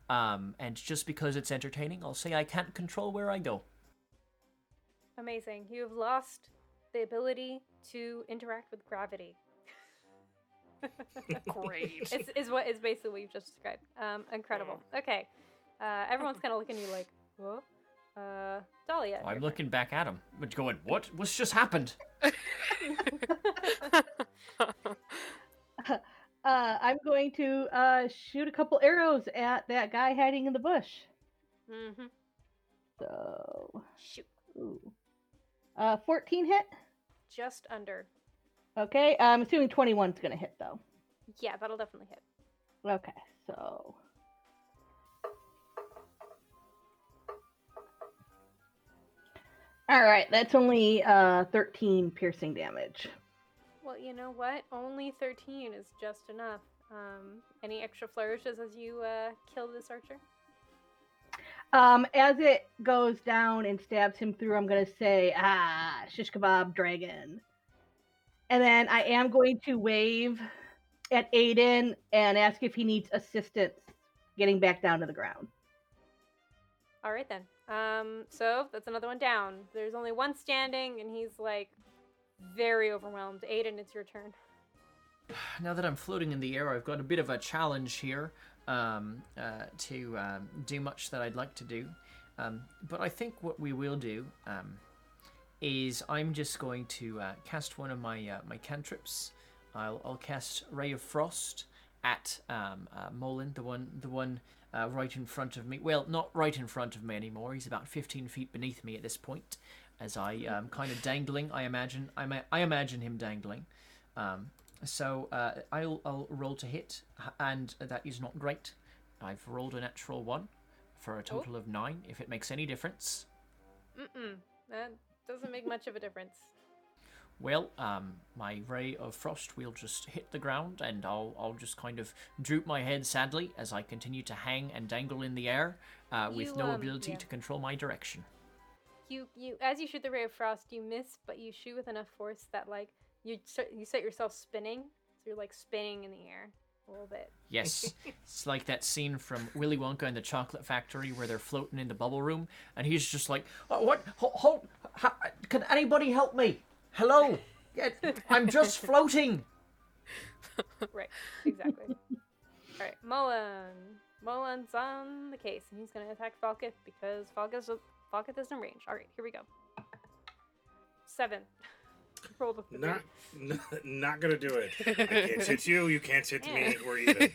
Um, and just because it's entertaining, I'll say I can't control where I go. Amazing. You have lost the ability to interact with gravity. great. is, is what is basically what you've just described. Um, incredible. Okay. Uh, everyone's kind of looking at you like, whoa. Uh, Dahlia. I'm your looking back at him, going, what? What's just happened? Uh, I'm going to uh, shoot a couple arrows at that guy hiding in the bush. Mhm. So, Shoot. ooh. Uh, 14 hit. Just under. Okay, I'm assuming 21's gonna hit though. Yeah, that'll definitely hit. Okay, so. All right, that's only uh 13 piercing damage. Well, you know what? Only 13 is just enough. Um, any extra flourishes as you uh, kill this archer? Um, as it goes down and stabs him through, I'm gonna say, "Ah, shish kebab dragon," and then I am going to wave at Aiden and ask if he needs assistance getting back down to the ground. All right then. Um, so that's another one down. There's only one standing, and he's like very overwhelmed. Aiden, it's your turn. now that I'm floating in the air, I've got a bit of a challenge here um, uh, to um, do much that I'd like to do. Um, but I think what we will do um, is I'm just going to uh, cast one of my uh, my cantrips. I'll, I'll cast Ray of Frost at um, uh, Molon, the one the one uh, right in front of me. Well, not right in front of me anymore. He's about 15 feet beneath me at this point, as I am kind of dangling. I imagine I, ma- I imagine him dangling. Um, so uh, I'll, I'll roll to hit, and that is not great. I've rolled a natural one for a total of nine. If it makes any difference, Mm-mm. That doesn't make much of a difference. well, um, my ray of frost will just hit the ground, and I'll I'll just kind of droop my head sadly as I continue to hang and dangle in the air uh, with You, no um, ability yeah. to control my direction. You you as you shoot the ray of frost, you miss, but you shoot with enough force that like you you set yourself spinning, so you're like spinning in the air a little bit. Yes, it's like that scene from Willy Wonka and the Chocolate Factory where they're floating in the bubble room, and he's just like, oh, "What? Hold, hold ha, can anybody help me? Hello, yeah, I'm just floating." right. Exactly. All right, Molon. Molon's on the case, and he's gonna attack Falketh because Falketh Falketh is in range. All right, here we go. Seven. Rolled with the Not, three. not, not gonna do it. I can't hit you. You can't hit me. Yeah. We're even.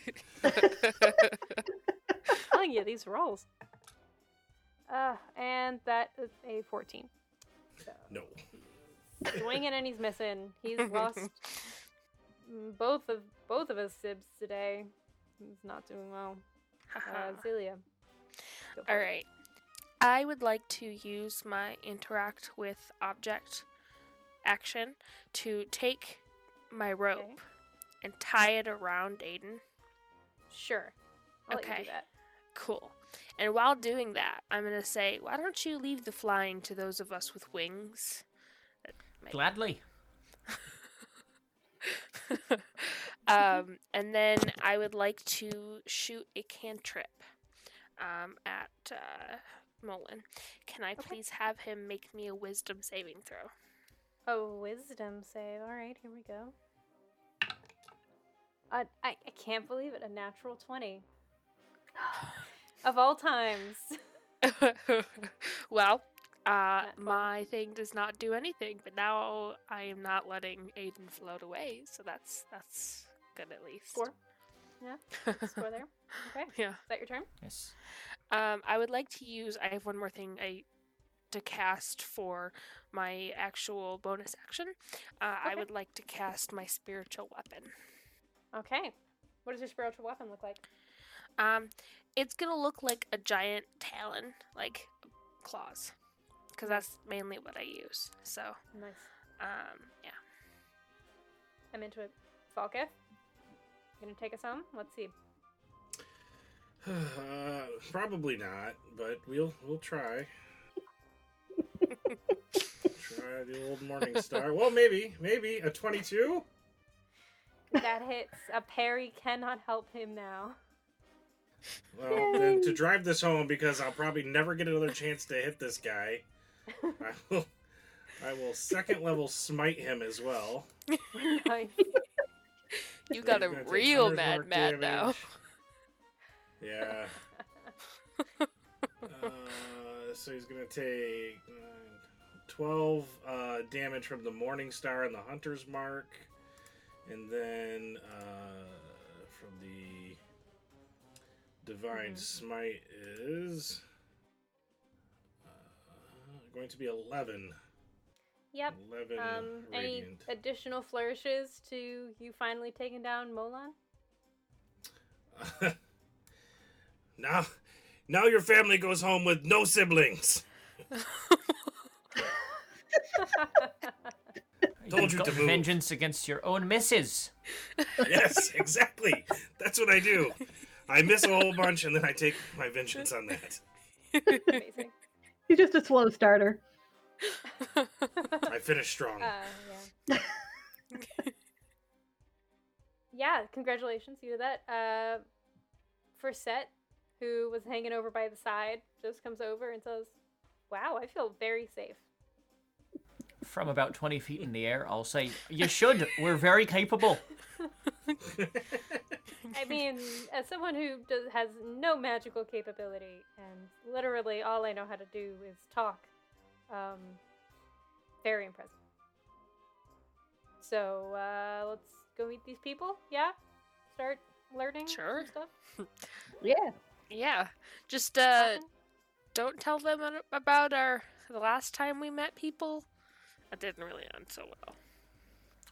telling you these rolls. Uh, and that is a 14. So, No. swinging and he's missing. He's lost both of both of his sibs today. He's not doing well. Uh, Zelia. go for All it. right. I would like to use my interact with object action to take my rope and tie it around Aiden. Sure. I'll let you Okay. do that. Cool. And while doing that, I'm going to say, why don't you leave the flying to those of us with wings? Gladly. um, and then I would like to shoot a cantrip um, at uh, Molon. Can I Okay. please have him make me a wisdom saving throw? Oh, wisdom save. All right, here we go. Uh, I, I can't believe it. A natural 20. of all times. well, uh, my thing does not do anything, but now I am not letting Aiden float away, so that's that's good at least. Score. Yeah, score there. Okay. yeah. Is that your turn? Yes. Um, I would like to use. I have one more thing I to cast for my actual bonus action. Uh, I would like to cast my spiritual weapon. Okay. What does your spiritual weapon look like? Um, it's gonna look like a giant talon, like claws, because that's mainly what I use. So, Nice. um, yeah. I'm into it. Falketh? Gonna take us home? Let's see. Uh, probably not, but we'll we'll try. try the old Morning Star. Well, maybe, maybe a twenty-two. That hits. A parry cannot help him now. Well, then to drive this home, because I'll probably never get another chance to hit this guy. I will, I will second level smite him as well. nice. You got a he's gonna take real 100 mad mark mad now. Yeah. uh, so he's gonna take uh, twelve uh, damage from the Morning Star and the Hunter's Mark, and then uh, from the Divine Mhm. Smite is uh, going to be eleven. Yep. Eleven Um, any additional flourishes to you finally taking down Molon? now, now your family goes home with no siblings. Told You've you got to move. vengeance against your own misses. yes, exactly. That's what I do. I miss a whole bunch, and then I take my vengeance on that. Amazing. He's just a slow starter. I finish strong. Uh, yeah. yeah, congratulations, you did that. Uh, Frisette, who was hanging over by the side, just comes over and says, Wow, I feel very safe. From about 20 feet in the air, I'll say, You should. We're very capable. I mean, as someone who does, has no magical capability, and literally all I know how to do is talk, um, very impressive. So uh, let's go meet these people. Yeah, start learning some Sure. stuff. Yeah. Yeah. Just uh, don't tell them about our the last time we met people. That didn't really end so well.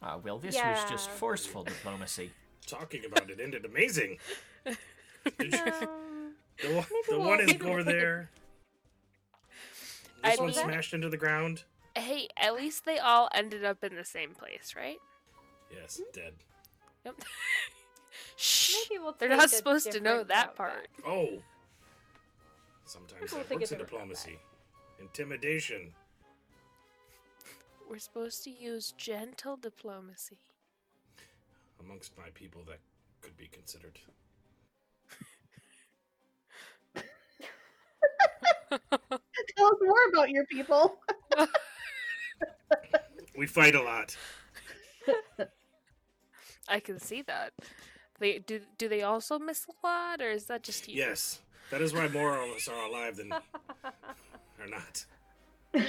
Ah, well, this was just forceful diplomacy. Talking about it ended amazing. Did you, Um, the one, the we'll- one is maybe over we'll- there. I This one mean- smashed into the ground. Hey, at least they all ended up in the same place, right? Yes, dead. Yep. Shh. maybe we'll They're not supposed to know that part. back. Oh. Sometimes People that works it's in diplomacy. Intimidation. We're supposed to use gentle diplomacy. Amongst my people, that could be considered. Tell us more about your people. We fight a lot. I can see that. They do. Do they also miss a lot, or is that just you? Yes, that is why more of us are alive than are not. Oh my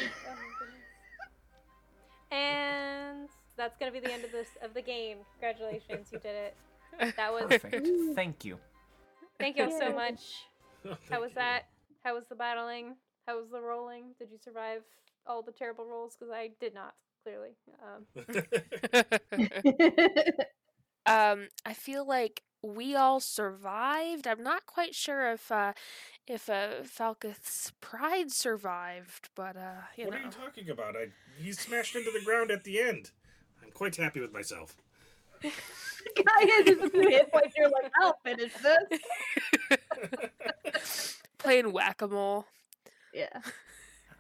goodness. and that's gonna be the end of this of the game. Congratulations, you did it. That was. Perfect. Thank you. Thank you all so much. Oh, How was you. that? How was the battling? How was the rolling? Did you survive all the terrible rolls? Because I did not. Clearly. Um, um, I feel like we all survived. I'm not quite sure if uh, if uh, Falcus Pride survived, but uh, you what know. are you talking about? I he smashed into the ground at the end. I'm quite happy with myself. Guy has just a few hit points. You're like, I'll finish this. Playing whack a mole. Yeah.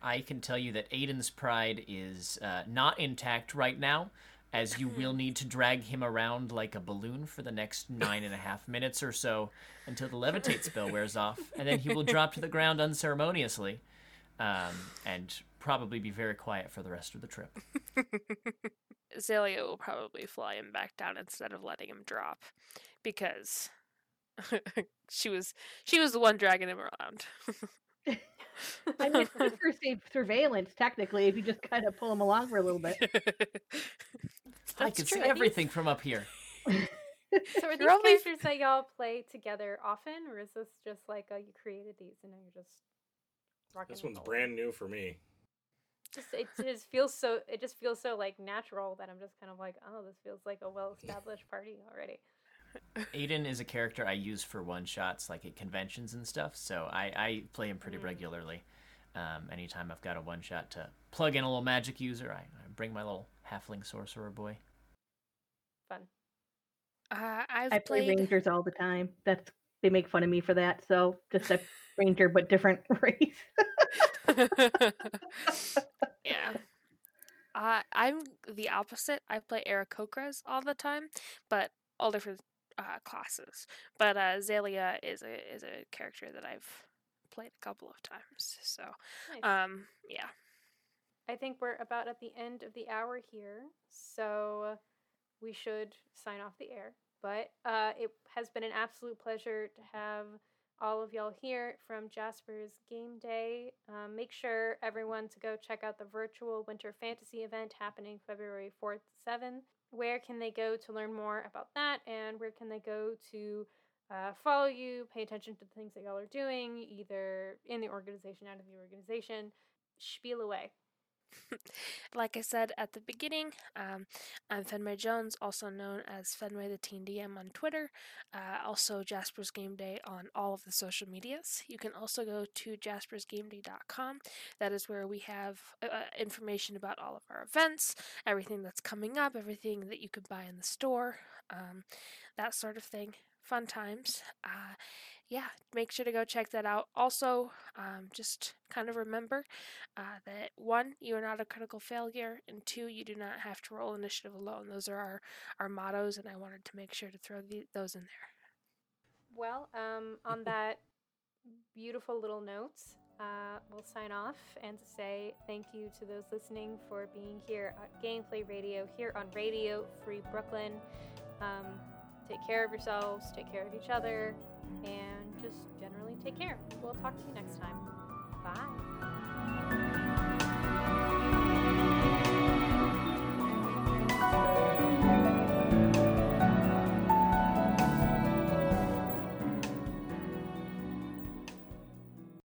I can tell you that Aiden's pride is uh, not intact right now, as you will need to drag him around like a balloon for the next nine and a half minutes or so until the levitate spell wears off, and then he will drop to the ground unceremoniously, um, and probably be very quiet for the rest of the trip. Zelia will probably fly him back down instead of letting him drop, because she was she was the one dragging him around. I mean, it's good for surveillance, technically, if you just kind of pull him along for a little bit. I can true. see everything from up here. So are these You're only characters that y'all play together often, or is this just like uh, you created these and now you're just rocking? This one's rolling? brand new for me. Just it just feels so. It just feels so like natural that I'm just kind of like, oh, this feels like a well-established party already. Aiden is a character I use for one shots, like at conventions and stuff. So I, I play him pretty Mm. regularly. Um, anytime I've got a one shot to plug in a little magic user, I, I bring my little halfling sorcerer boy. Fun. Uh, I've I play played. rangers all the time. That's they make fun of me for that. So just a ranger, but different race. yeah. Uh, I'm the opposite. I play Aarakocras all the time, but all different uh, classes. But uh, Zalia is a is a character that I've played a couple of times. So, Nice. um, yeah. I think we're about at the end of the hour here, so we should sign off the air. But uh, it has been an absolute pleasure to have all of y'all here from Jasper's Game Day. Um, make sure everyone to go check out the virtual Winter Fantasy event happening February 4th, 7th. Where can they go to learn more about that, and where can they go to uh, follow you, pay attention to the things that y'all are doing, either in the organization, out of the organization? Spiel away. Like I said at the beginning, um, I'm Fenway Jones, also known as Fenway the Teen DM on Twitter. Uh, also, Jasper's Game Day on all of the social medias. You can also go to jaspersgameday.com. That is where we have uh, uh, information about all of our events, everything that's coming up, everything that you could buy in the store, um, that sort of thing. Fun times. Uh, yeah, make sure to go check that out. Also, um, just kind of remember uh, that one, you are not a critical failure, and two, you do not have to roll initiative alone. Those are our, our mottos, and I wanted to make sure to throw the, those in there. Well, um, on that beautiful little note, uh, we'll sign off and say thank you to those listening for being here at Gameplay Radio, here on Radio Free Brooklyn. Um, take care of yourselves, take care of each other, and just generally take care. We'll talk to you next time. Bye.